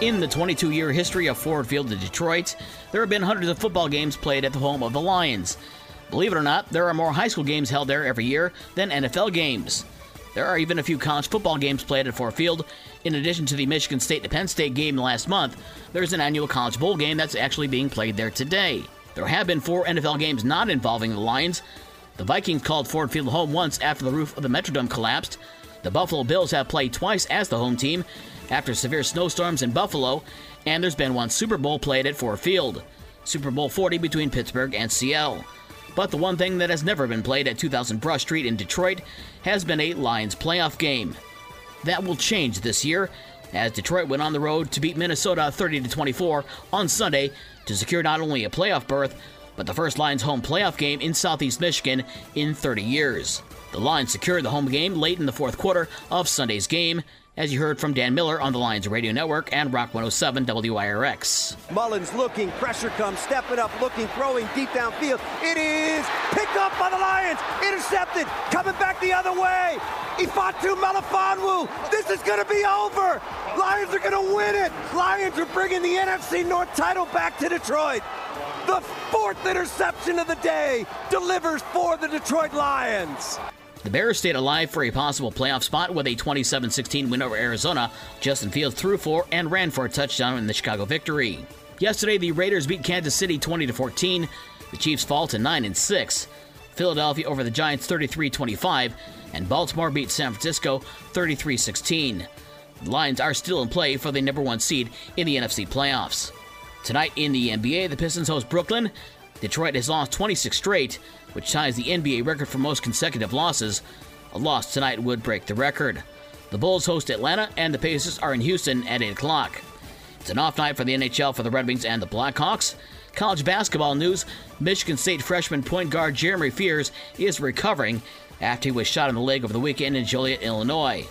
In the 22 year history of Ford Field in Detroit, there have been hundreds of football games played at the home of the Lions. Believe it or not, there are more high school games held there every year than NFL games. There are even a few college football games played at Ford Field. In addition to the Michigan State to Penn State game last month, there's an annual college bowl game that's actually being played there today. There have been four NFL games not involving the Lions. The Vikings called Ford Field home once after the roof of the Metrodome collapsed. The Buffalo Bills have played twice as the home team after severe snowstorms in Buffalo, and there's been one Super Bowl played at Ford Field, Super Bowl 40 between Pittsburgh and Seattle. But the one thing that has never been played at 2000 Brush Street in Detroit has been a Lions playoff game. That will change this year as Detroit went on the road to beat Minnesota 30 24 on Sunday to secure not only a playoff berth, but the first Lions home playoff game in Southeast Michigan in 30 years. The Lions secured the home game late in the fourth quarter of Sunday's game as you heard from Dan Miller on the Lions Radio Network and Rock 107 WIRX. Mullens looking, pressure comes, stepping up, looking, throwing deep downfield. It is picked up by the Lions, intercepted, coming back the other way. Ifatu Melifonwu, this is going to be over. Lions are going to win it. Lions are bringing the NFC North title back to Detroit. The fourth interception of the day delivers for the Detroit Lions. The Bears stayed alive for a possible playoff spot with a 27 16 win over Arizona. Justin Fields threw for and ran for a touchdown in the Chicago victory. Yesterday, the Raiders beat Kansas City 20 14. The Chiefs fall to 9 6. Philadelphia over the Giants 33 25, and Baltimore beat San Francisco 33 16. The Lions are still in play for the number one seed in the NFC playoffs. Tonight in the NBA, the Pistons host Brooklyn. Detroit has lost 26 straight, which ties the NBA record for most consecutive losses. A loss tonight would break the record. The Bulls host Atlanta, and the Pacers are in Houston at 8 o'clock. It's an off night for the NHL for the Red Wings and the Blackhawks. College basketball news Michigan State freshman point guard Jeremy Fears is recovering after he was shot in the leg over the weekend in Joliet, Illinois.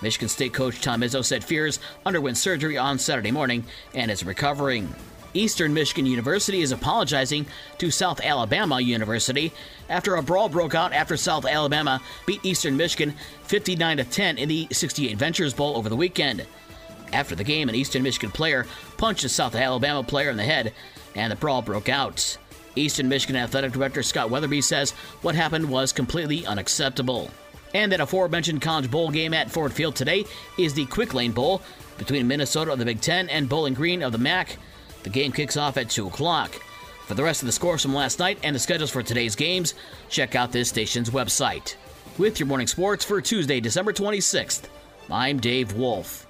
Michigan State coach Tom Izzo said Fears underwent surgery on Saturday morning and is recovering. Eastern Michigan University is apologizing to South Alabama University after a brawl broke out after South Alabama beat Eastern Michigan 59 10 in the 68 Ventures Bowl over the weekend. After the game, an Eastern Michigan player punched a South Alabama player in the head, and the brawl broke out. Eastern Michigan Athletic Director Scott Wetherbee says what happened was completely unacceptable. And that aforementioned College Bowl game at Ford Field today is the Quick Lane Bowl between Minnesota of the Big Ten and Bowling Green of the MAC. The game kicks off at 2 o'clock. For the rest of the scores from last night and the schedules for today's games, check out this station's website. With your morning sports for Tuesday, December 26th, I'm Dave Wolf.